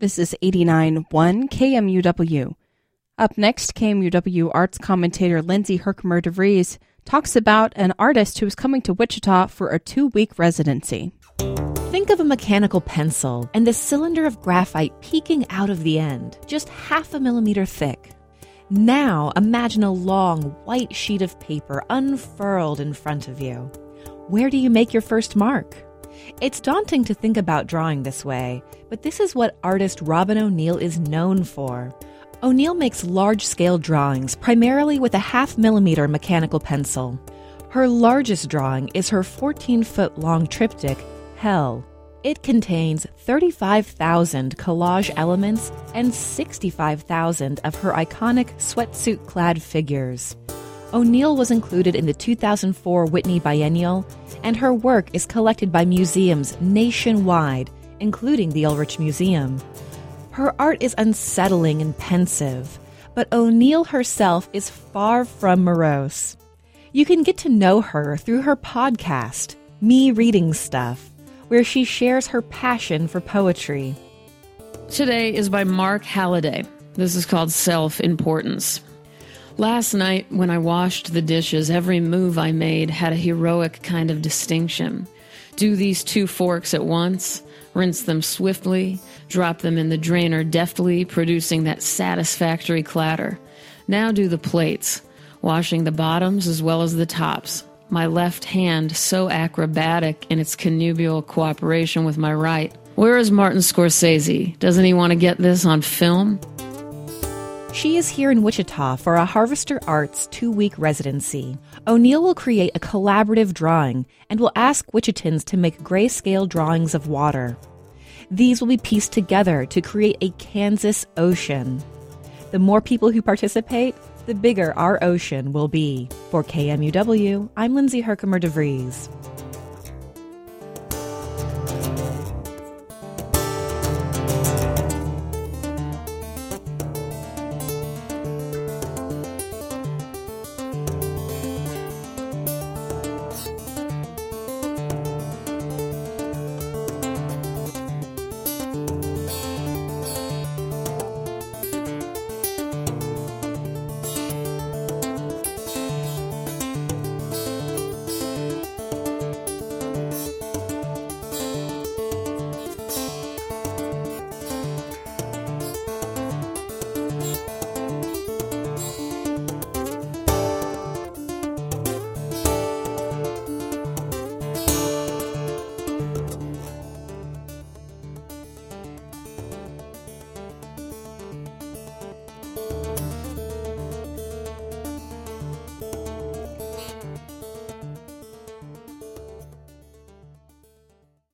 This is 89.1 KMUW. Up next, KMUW arts commentator Lindsay Herkimer DeVries talks about an artist who is coming to Wichita for a two week residency. Think of a mechanical pencil and the cylinder of graphite peeking out of the end, just half a millimeter thick. Now imagine a long white sheet of paper unfurled in front of you. Where do you make your first mark? It's daunting to think about drawing this way, but this is what artist Robyn O'Neil is known for. O'Neil makes large scale drawings primarily with a half millimeter mechanical pencil. Her largest drawing is her 14 foot long triptych, Hell. It contains 35,000 collage elements and 65,000 of her iconic sweatsuit clad figures. O'Neil was included in the 2004 Whitney Biennial, and her work is collected by museums nationwide, including the Ulrich Museum. Her art is unsettling and pensive, but O'Neil herself is far from morose. You can get to know her through her podcast, Me Reading Stuff, where she shares her passion for poetry. Today is by Mark Halliday. This is called Self Importance. Last night, when I washed the dishes, every move I made had a heroic kind of distinction. Do these two forks at once, rinse them swiftly, drop them in the drainer deftly, producing that satisfactory clatter. Now do the plates, washing the bottoms as well as the tops. My left hand so acrobatic in its connubial cooperation with my right. Where is Martin Scorsese? Doesn't he want to get this on film? She is here in Wichita for a Harvester Arts two week residency. O'Neil will create a collaborative drawing and will ask Wichitans to make grayscale drawings of water. These will be pieced together to create a Kansas ocean. The more people who participate, the bigger our ocean will be. For KMUW, I'm Lindsay Herkimer DeVries.